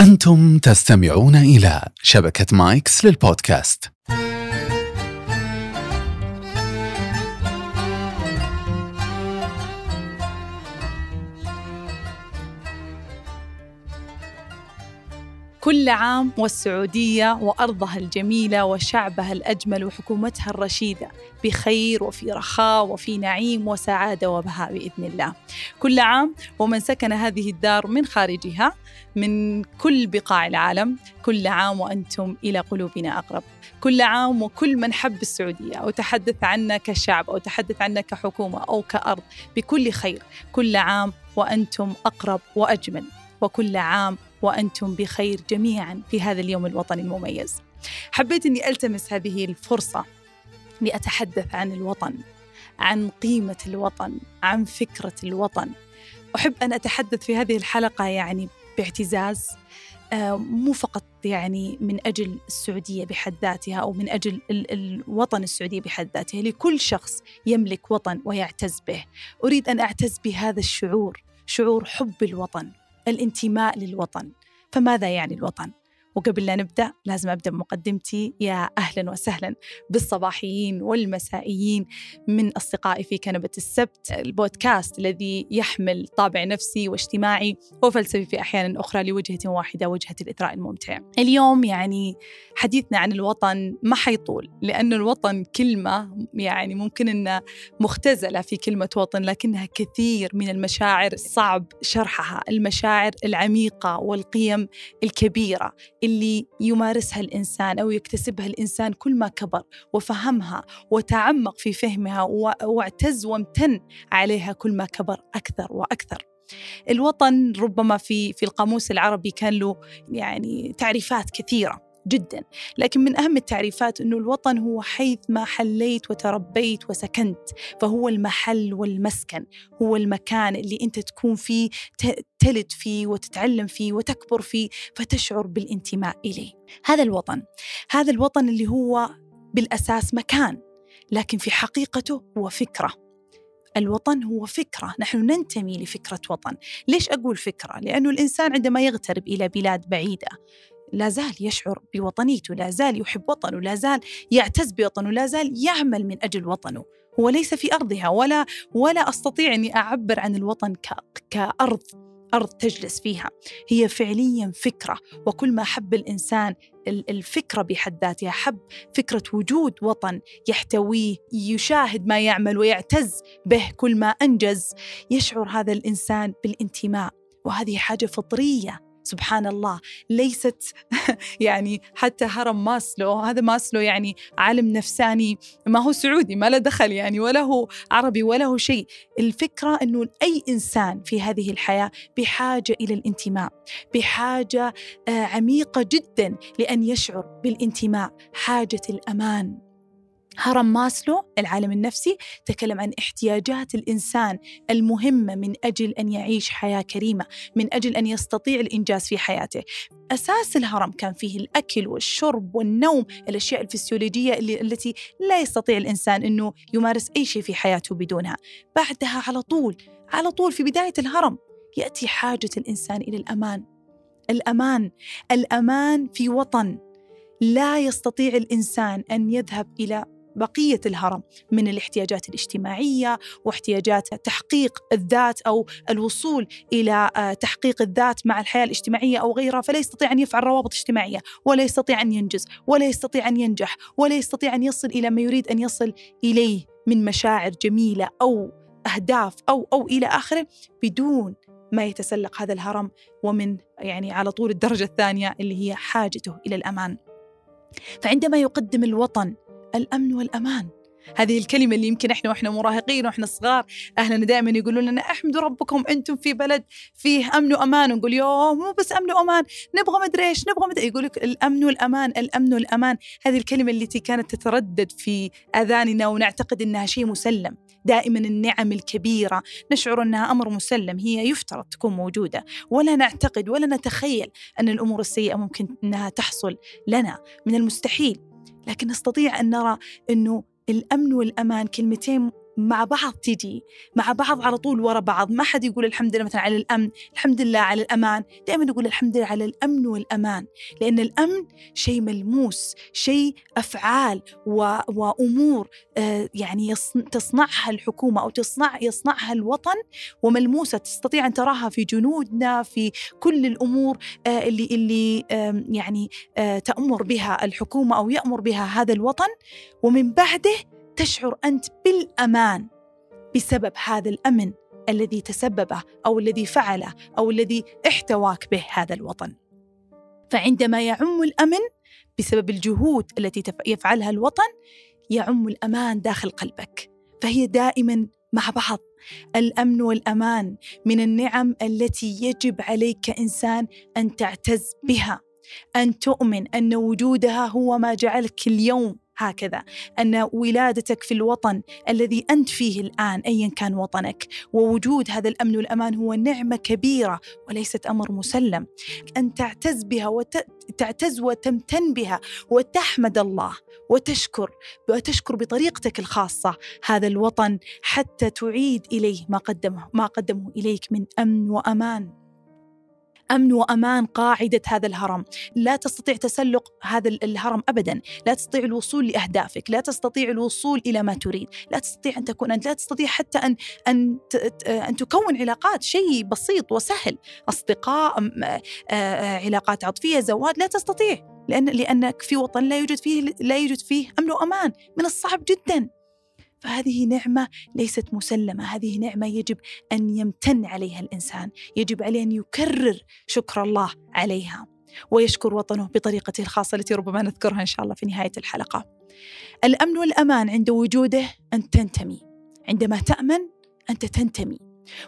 أنتم تستمعون إلى شبكة مايكس للبودكاست. كل عام والسعودية وأرضها الجميلة وشعبها الأجمل وحكومتها الرشيدة بخير وفي رخاء وفي نعيم وسعادة وبهاء بإذن الله. كل عام ومن سكن هذه الدار من خارجها من كل بقاع العالم كل عام وأنتم إلى قلوبنا أقرب. كل عام وكل من حب السعودية أو تحدث عنا كشعب أو تحدث عنا كحكومة أو كأرض بكل خير. كل عام وأنتم أقرب وأجمل. وكل عام وأنتم بخير جميعا في هذا اليوم الوطني المميز. حبيت أني ألتمس هذه الفرصة لأتحدث عن الوطن عن قيمة الوطن عن فكرة الوطن. أحب أن أتحدث في هذه الحلقة يعني باعتزاز آه، مو فقط يعني من أجل السعودية بحد ذاتها أو من أجل الوطن السعودية بحد ذاتها لكل شخص يملك وطن ويعتز به. أريد أن أعتز بهذا الشعور شعور حب الوطن. الانتماء للوطن. فماذا يعني الوطن؟ وقبل لا نبدأ لازم أبدأ بمقدمتي. يا أهلا وسهلا بالصباحيين والمسائيين من أصدقائي في كنبة السبت. البودكاست الذي يحمل طابع نفسي واجتماعي وفلسفي في أحيان أخرى لوجهة واحدة وجهة الإثراء الممتع. اليوم يعني حديثنا عن الوطن ما حيطول لأن الوطن كلمة يعني ممكن أن مختزلة في كلمة وطن لكنها كثير من المشاعر صعب شرحها. المشاعر العميقة والقيم الكبيرة اللي يمارسها الإنسان أو يكتسبها الإنسان كل ما كبر وفهمها وتعمق في فهمها واعتز وامتن عليها كل ما كبر أكثر وأكثر. الوطن ربما في في القاموس العربي كان له يعني تعريفات كثيرة. جدا. لكن من أهم التعريفات أنه الوطن هو حيث ما حليت وتربيت وسكنت فهو المحل والمسكن هو المكان اللي أنت تكون فيه تلد فيه وتتعلم فيه وتكبر فيه فتشعر بالانتماء إليه. هذا الوطن. هذا الوطن اللي هو بالأساس مكان لكن في حقيقته هو فكرة. الوطن هو فكرة. نحن ننتمي لفكرة وطن. ليش أقول فكرة؟ لأنه الإنسان عندما يغترب إلى بلاد بعيدة لا زال يشعر بوطنيته لا زال يحب وطنه لا زال يعتز بوطنه لا زال يعمل من أجل وطنه. هو ليس في أرضها ولا ولا أستطيع أني أعبر عن الوطن كأرض أرض تجلس فيها. هي فعليا فكرة وكل ما حب الإنسان الفكرة بحد ذاتها حب فكرة وجود وطن يحتويه يشاهد ما يعمل ويعتز به كل ما أنجز يشعر هذا الإنسان بالانتماء. وهذه حاجة فطرية. سبحان الله ليست يعني حتى هرم ماسلو هذا ماسلو يعني عالم نفساني ما هو سعودي ما له دخل يعني ولا هو عربي ولا هو شيء. الفكرة أنه أي إنسان في هذه الحياة بحاجة إلى الانتماء بحاجة آه، عميقة جدا لأن يشعر بالانتماء حاجة الأمان. هرم ماسلو العالم النفسي تكلم عن احتياجات الإنسان المهمة من أجل أن يعيش حياة كريمة، من أجل أن يستطيع الإنجاز في حياته. أساس الهرم كان فيه الأكل والشرب والنوم، الأشياء الفسيولوجية اللي التي لا يستطيع الإنسان إنه يمارس أي شيء في حياته بدونها. بعدها على طول على طول في بداية الهرم يأتي حاجة الإنسان إلى الأمان. الأمان، الأمان في وطن لا يستطيع الإنسان أن يذهب إلى بقية الهرم من الاحتياجات الاجتماعية واحتياجات تحقيق الذات أو الوصول إلى آه، تحقيق الذات مع الحياة الاجتماعية أو غيرها فلا يستطيع أن يفعل روابط اجتماعية ولا يستطيع أن ينجز ولا يستطيع أن ينجح ولا يستطيع أن يصل إلى ما يريد أن يصل إليه من مشاعر جميلة أو أهداف أو أو إلى آخره بدون ما يتسلق هذا الهرم ومن يعني على طول الدرجة الثانية اللي هي حاجته إلى الأمان. فعندما يقدم الوطن الأمن والأمان. هذه الكلمة اللي يمكن إحنا وإحنا مراهقين وإحنا صغار أهلنا دائما يقولون لنا احمدوا ربكم أنتم في بلد فيه أمن وأمان. ونقول يوه مو بس أمن وأمان نبغى مدري إيش نبغى مدري يقول لك الأمن والأمان الأمن والأمان. هذه الكلمة التي كانت تتردد في آذاننا ونعتقد إنها شيء مسلم. دائما النعم الكبيرة. نشعر أنها أمر مسلم هي يفترض تكون موجودة. ولا نعتقد ولا نتخيل أن الأمور السيئة ممكن أنها تحصل لنا. من المستحيل لكن نستطيع أن نرى أنه الأمن والأمان كلمتين مع بعض تجي مع بعض على طول ورا بعض ما حد يقول الحمد لله مثلا على الأمن الحمد لله على الأمان دائما نقول الحمد لله على الأمن والأمان لأن الأمن شيء ملموس شيء أفعال و... وأمور آه يعني. تصنعها الحكومة أو تصنع يصنعها الوطن وملموسة تستطيع أن تراها في جنودنا في كل الأمور آه اللي اللي آه يعني آه تأمر بها الحكومة أو يأمر بها هذا الوطن ومن بعده تشعر أنت بالأمان بسبب هذا الأمن الذي تسببه أو الذي فعله أو الذي احتواك به هذا الوطن. فعندما يعم الأمن بسبب الجهود التي يفعلها الوطن يعم الأمان داخل قلبك. فهي دائما مع بعض. الأمن والأمان من النعم التي يجب عليك كانسان أن تعتز بها. أن تؤمن أن وجودها هو ما جعلك اليوم هكذا. أن ولادتك في الوطن الذي أنت فيه الآن ايا كان وطنك. ووجود هذا الأمن والأمان هو نعمة كبيرة وليست أمر مسلم. أن تعتز بها وتعتز وتمتن بها وتحمد الله وتشكر وتشكر بطريقتك الخاصة. هذا الوطن حتى تعيد إليه ما قدمه ما قدمه إليك من أمن وأمان. أمن وأمان قاعدة هذا الهرم، لا تستطيع تسلق هذا الهرم ابدا، لا تستطيع الوصول لأهدافك، لا تستطيع الوصول إلى ما تريد، لا تستطيع أن تكون لا تستطيع حتى ان أن أن تكون علاقات، شيء بسيط وسهل، أصدقاء، علاقات عاطفية، زواج، لا تستطيع، لأن لأنك في وطن لا يوجد فيه لا يوجد فيه أمن وأمان، من الصعب جدا. فهذه نعمة ليست مسلمة. هذه نعمة يجب أن يمتن عليها الإنسان. يجب عليه أن يكرر شكر الله عليها ويشكر وطنه بطريقته الخاصة التي ربما نذكرها إن شاء الله في نهاية الحلقة. الأمن والأمان عند وجوده أن تنتمي. عندما تأمن أنت تنتمي.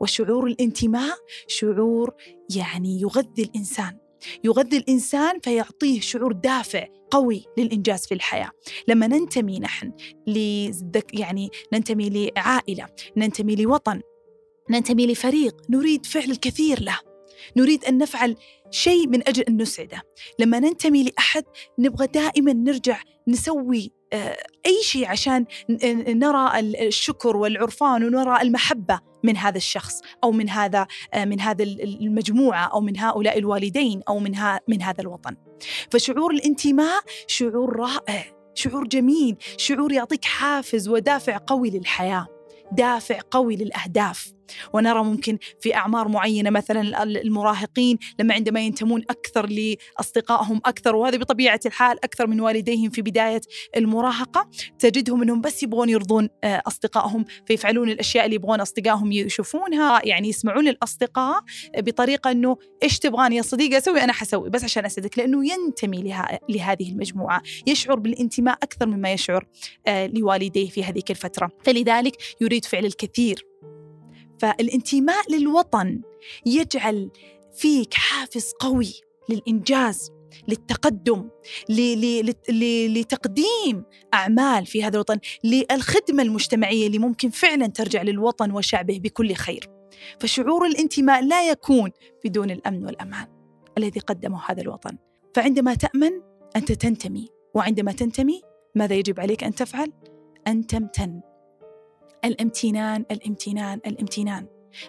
وشعور الانتماء شعور يعني يغذي الإنسان. يغذي الإنسان فيعطيه شعور دافع قوي للإنجاز في الحياة. لما ننتمي نحن لذك يعني ننتمي لعائلة ننتمي لوطن ننتمي لفريق نريد فعل الكثير له. نريد أن نفعل شيء من أجل أن نسعده لما ننتمي لأحد نبغى دائما نرجع نسوي آه، أي شيء عشان نرى الشكر والعرفان ونرى المحبة من هذا الشخص أو من هذا آه، من هذا المجموعة أو من هؤلاء الوالدين أو من من هذا الوطن. فشعور الانتماء شعور رائع، شعور جميل، شعور يعطيك حافز ودافع قوي للحياة. دافع قوي للأهداف ونرى ممكن في أعمار معينة مثلا المراهقين لما عندما ينتمون أكثر لأصدقائهم أكثر وهذا بطبيعة الحال أكثر من والديهم في بداية المراهقة تجدهم إنهم بس يبغون يرضون آه، أصدقائهم فيفعلون الأشياء اللي يبغون أصدقائهم يشوفونها يعني يسمعون الأصدقاء بطريقة إنه إيش تبغاني يا صديقي أسوي؟ أنا حسوي بس عشان أسعدك لأنه ينتمي لها لهذه المجموعة يشعر بالانتماء أكثر مما يشعر آه، لوالديه في هذه الفترة. فلذلك يريد فعل الكثير. فالانتماء للوطن يجعل فيك حافز قوي للإنجاز للتقدم لتقديم أعمال في هذا الوطن للخدمة المجتمعية اللي ممكن فعلا ترجع للوطن وشعبه بكل خير. فشعور الانتماء لا يكون بدون الأمن والأمان الذي قدمه هذا الوطن. فعندما تأمن أنت تنتمي وعندما تنتمي ماذا يجب عليك أن تفعل؟ أن تمتن. الامتنان الامتنان الامتنان.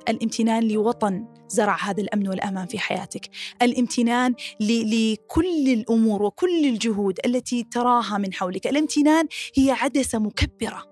الامتنان لوطن زرع هذا الأمن والأمان في حياتك، الامتنان لكل الأمور وكل الجهود التي تراها من حولك، الامتنان هي عدسة مكبرة.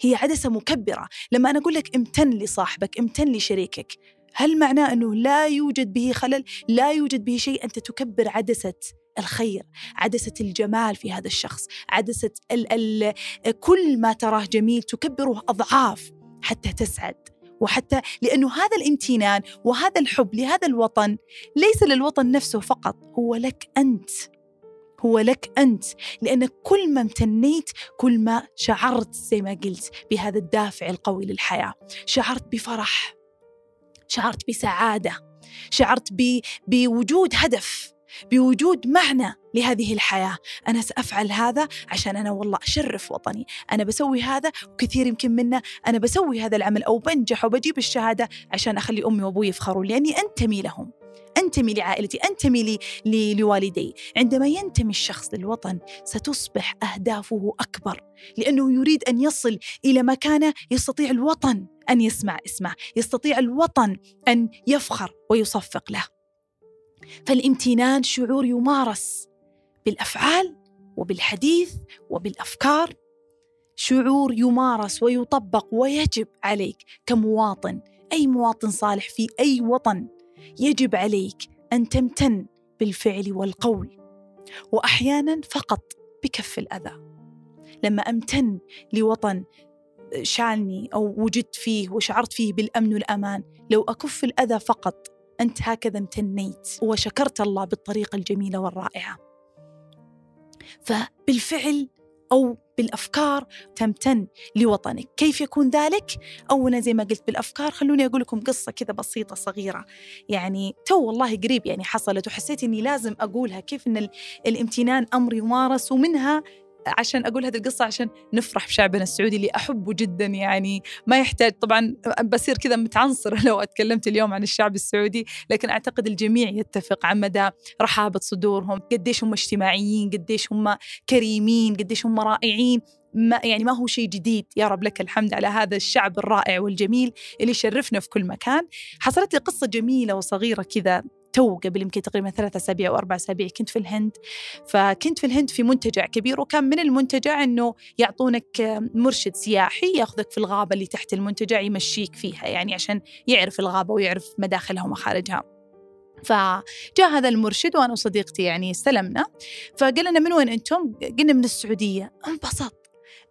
هي عدسة مكبرة، لما أنا أقول لك امتن لصاحبك، امتن لشريكك، هل معناه أنه لا يوجد به خلل؟ لا يوجد به شيء. أنت تكبر عدسة الخير عدسة الجمال في هذا الشخص عدسة ال ال كل ما تراه جميل تكبره أضعاف حتى تسعد. وحتى لأنه هذا الامتنان وهذا الحب لهذا الوطن ليس للوطن نفسه فقط هو لك أنت. هو لك أنت. لأن كل ما امتنيت كل ما شعرت زي ما قلت بهذا الدافع القوي للحياة. شعرت بفرح. شعرت بسعادة. شعرت بوجود هدف. بوجود معنى لهذه الحياة. أنا سأفعل هذا عشان أنا والله أشرف وطني. أنا بسوي هذا وكثير يمكن منه. أنا بسوي هذا العمل أو بنجح وبجيب الشهادة عشان أخلي أمي وأبوي يفخروا لأني أنتمي لهم. أنتمي لعائلتي. أنتمي لي لوالدي. عندما ينتمي الشخص للوطن ستصبح أهدافه أكبر. لأنه يريد أن يصل إلى مكانة يستطيع الوطن أن يسمع اسمه يستطيع الوطن أن يفخر ويصفق له. فالامتنان شعور يمارس بالأفعال وبالحديث وبالأفكار. شعور يمارس ويطبق ويجب عليك كمواطن أي مواطن صالح في أي وطن يجب عليك أن تمتن بالفعل والقول واحيانا فقط بكف الأذى. لما أمتن لوطن شالني أو وجدت فيه وشعرت فيه بالأمن والأمان لو أكف الأذى فقط أنت هكذا امتنيت وشكرت الله بالطريقة الجميلة والرائعة. فبالفعل أو بالأفكار تمتن لوطنك. كيف يكون ذلك؟ أولا زي ما قلت بالأفكار خلوني أقول لكم قصة كذا بسيطة صغيرة. يعني تو والله قريب يعني حصلت وحسيت أني لازم أقولها كيف أن الامتنان أمر يمارس ومنها عشان أقول هذه القصة عشان نفرح بشعبنا السعودي اللي أحبه جدا يعني ما يحتاج طبعا بصير كذا متعنصره لو أتكلمت اليوم عن الشعب السعودي لكن أعتقد الجميع يتفق عن مدى رحابة صدورهم قديش هم اجتماعيين قديش هم كريمين قديش هم رائعين. ما يعني ما هو شيء جديد. يا رب لك الحمد على هذا الشعب الرائع والجميل اللي يشرفنا في كل مكان. حصلت لي قصة جميلة وصغيرة كذا. تو قبل يمكن تقريبا ثلاثة أسابيع أو أربع أسابيع كنت في الهند. فكنت في الهند في منتجع كبير وكان من المنتجع أنه يعطونك مرشد سياحي ياخذك في الغابة اللي تحت المنتجع يمشيك فيها يعني عشان يعرف الغابة ويعرف مداخلها ومخارجها. فجاء هذا المرشد وأنا وصديقتي يعني استلمنا. فقال لنا من وين أنتم؟ قلنا من السعودية. انبسط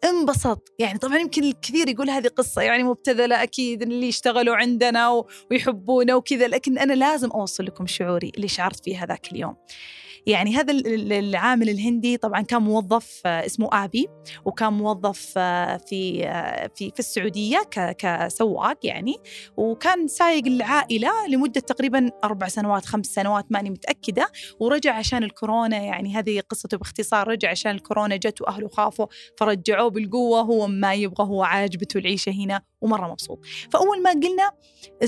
انبسط. يعني طبعا يمكن الكثير يقول هذه قصة يعني مبتذلة أكيد اللي يشتغلوا عندنا ويحبونا وكذا لكن أنا لازم أوصل لكم شعوري اللي شعرت فيه هذاك اليوم. يعني هذا العامل الهندي طبعا كان موظف آه، اسمه آبي وكان موظف آه، في آه، في في السعودية كسواق يعني وكان سايق العائلة لمدة تقريبا أربع سنوات خمس سنوات ماني متأكدة ورجع عشان الكورونا. يعني هذه قصته باختصار رجع عشان الكورونا جت وأهله خافوا فرجعوه بالقوة هو ما يبغى هو عاجبته العيشة هنا ومرة مبسوط. فأول ما قلنا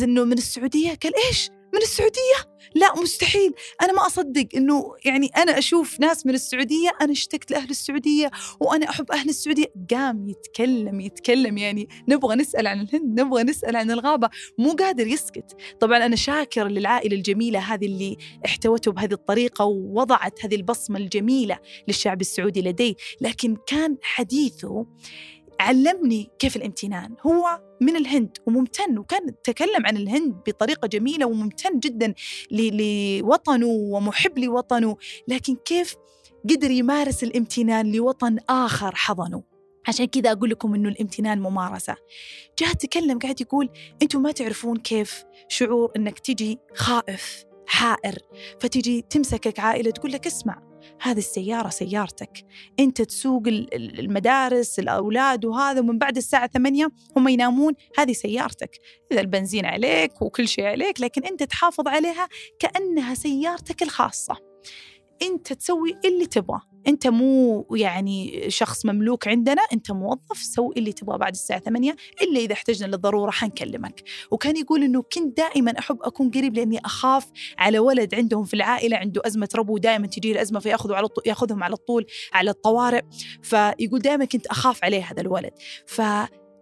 إنه من السعودية قال إيش؟ من السعودية؟ لا مستحيل. أنا ما أصدق أنه يعني أنا أشوف ناس من السعودية أنا اشتقت لأهل السعودية وأنا أحب أهل السعودية. قام يتكلم يتكلم يعني نبغى نسأل عن الهند نبغى نسأل عن الغابة. مو قادر يسكت. طبعا أنا شاكر للعائلة الجميلة هذه اللي احتوته بهذه الطريقة ووضعت هذه البصمة الجميلة للشعب السعودي لديه. لكن كان حديثه علمني كيف الامتنان. هو من الهند وممتن وكان تكلم عن الهند بطريقة جميلة وممتن جدا لوطنه ومحب لوطنه لكن كيف قدر يمارس الامتنان لوطن آخر حضنه؟ عشان كذا أقول لكم إنه الامتنان ممارسة. جاء تكلم قاعد يقول أنتم ما تعرفون كيف شعور إنك تجي خائف حائر فتجي تمسكك عائلة تقول لك اسمع هذه السيارة سيارتك. أنت تسوق المدارس الأولاد وهذا ومن بعد الساعة ثمانية هم ينامون هذه سيارتك. إذا البنزين عليك وكل شيء عليك لكن أنت تحافظ عليها كأنها سيارتك الخاصة. أنت تسوي اللي تبغاه أنت مو يعني شخص مملوك عندنا أنت موظف سوي اللي تبغاه بعد الساعة 8 إلا إذا احتجنا للضرورة حنكلمك. وكان يقول إنه كنت دائما أحب أكون قريب لأني أخاف على ولد عندهم في العائلة عنده أزمة ربو دائما تجي الازمه فياخذوا على يأخذهم على طول على الطوارئ. فيقول دائما كنت أخاف عليه هذا الولد. ف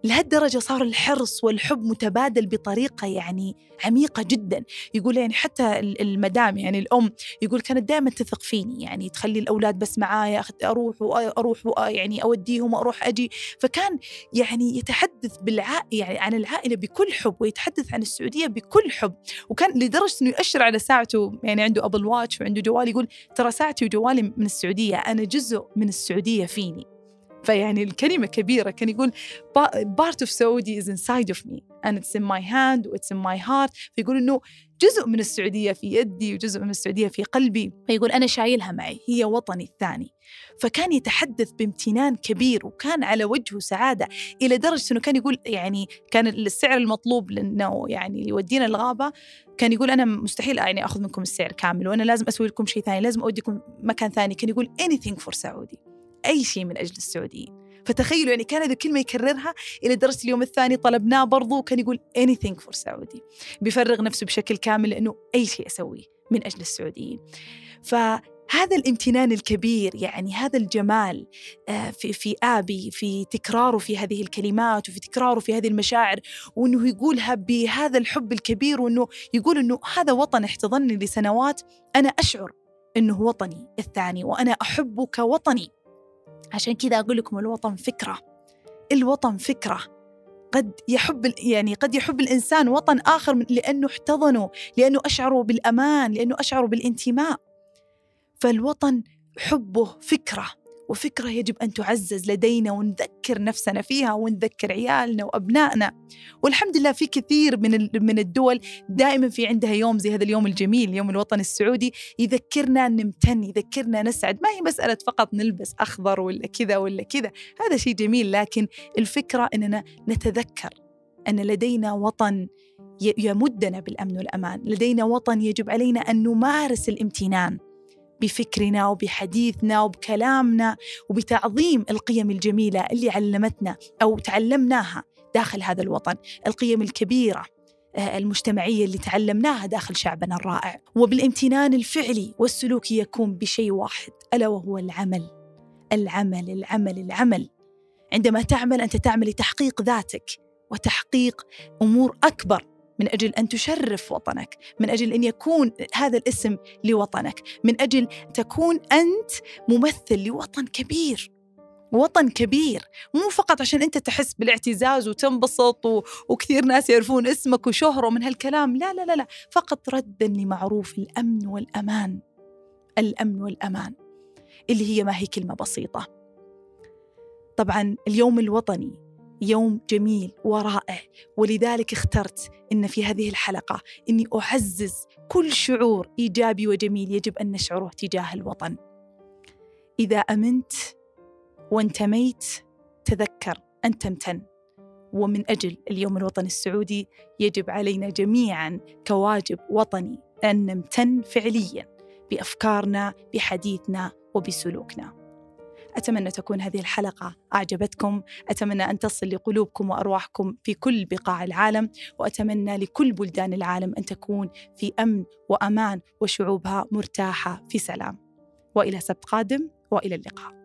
لهالدرجة صار الحرص والحب متبادل بطريقة يعني عميقة جدا. يقول يعني حتى المدام يعني الأم يقول كانت دائما تثق فيني يعني تخلي الأولاد بس معايا أروح وأروح يعني أوديهم وأروح أجي. فكان يعني يتحدث بالعائلة يعني عن العائلة بكل حب ويتحدث عن السعودية بكل حب. وكان لدرجة أنه يؤشر على ساعته يعني عنده أبل واتش وعنده جوال يقول ترى ساعتي وجوالي من السعودية أنا جزء من السعودية فيني. فيعني الكلمة كبيرة كان يقول part of Saudi is inside of me and it's in my hand it's in my heart. فيقول إنه جزء من السعودية في يدي وجزء من السعودية في قلبي. فيقول أنا شايلها معي هي وطني الثاني. فكان يتحدث بامتنان كبير وكان على وجهه سعادة إلى درجة أنه كان يقول يعني كان السعر المطلوب لأنه يعني يودينا الغابة كان يقول أنا مستحيل يعني أخذ منكم السعر كامل وأنا لازم أسوي لكم شيء ثاني لازم أوديكم مكان ثاني. كان يقول anything for سعودي أي شيء من أجل السعوديين. فتخيلوا يعني كان هذه الكلمة يكررها إلى درجة اليوم الثاني طلبناه برضو وكان يقول anything for سعودي بيفرغ نفسه بشكل كامل لأنه أي شيء أسويه من أجل السعوديين. فهذا الامتنان الكبير يعني هذا الجمال آه، في في آبي في تكراره في هذه الكلمات وفي تكراره في هذه المشاعر وإنه يقولها بهذا الحب الكبير وإنه يقول إنه هذا وطن احتضنني لسنوات أنا أشعر إنه وطني الثاني وأنا احبه كوطني عشان كذا أقول لكم الوطن فكرة. الوطن فكرة. قد يحب يعني قد يحب الإنسان وطن آخر لأنه احتضنه لأنه أشعروا بالأمان لأنه أشعروا بالانتماء. فالوطن حبه فكرة. وفكرة يجب أن تعزز لدينا ونذكر نفسنا فيها ونذكر عيالنا وأبنائنا. والحمد لله في كثير من من الدول دائما في عندها يوم زي هذا اليوم الجميل يوم الوطن السعودي يذكرنا نمتن يذكرنا نسعد. ما هي مسألة فقط نلبس أخضر ولا كذا ولا كذا هذا شيء جميل لكن الفكرة أننا نتذكر أن لدينا وطن يمدنا بالأمن والأمان. لدينا وطن يجب علينا أن نمارس الامتنان. بفكرنا وبحديثنا وبكلامنا وبتعظيم القيم الجميلة اللي علمتنا أو تعلمناها داخل هذا الوطن، القيم الكبيرة آه، المجتمعية اللي تعلمناها داخل شعبنا الرائع، وبالامتنان الفعلي والسلوكي يكون بشيء واحد ألا وهو العمل. العمل العمل العمل. عندما تعمل أنت تعمل لتحقيق ذاتك وتحقيق أمور أكبر من أجل أن تشرف وطنك من أجل أن يكون هذا الاسم لوطنك من أجل تكون أنت ممثل لوطن كبير وطن كبير مو فقط عشان أنت تحس بالاعتزاز وتنبسط و... وكثير ناس يعرفون اسمك وشهرة من هالكلام لا لا لا لا فقط ردا لمعروف الأمن والأمان الأمن والأمان اللي هي ما هي كلمة بسيطة. طبعا اليوم الوطني يوم جميل ورائع ولذلك اخترت إن في هذه الحلقة إني أعزز كل شعور إيجابي وجميل يجب أن نشعره تجاه الوطن. إذا أمنت وانتميت تذكر أن تمتن ومن أجل اليوم الوطني السعودي يجب علينا جميعا كواجب وطني أن نمتن فعليا بأفكارنا بحديثنا وبسلوكنا. أتمنى تكون هذه الحلقة أعجبتكم. أتمنى أن تصل لقلوبكم وأرواحكم في كل بقاع العالم وأتمنى لكل بلدان العالم أن تكون في أمن وأمان وشعوبها مرتاحة في سلام. وإلى سبت قادم وإلى اللقاء.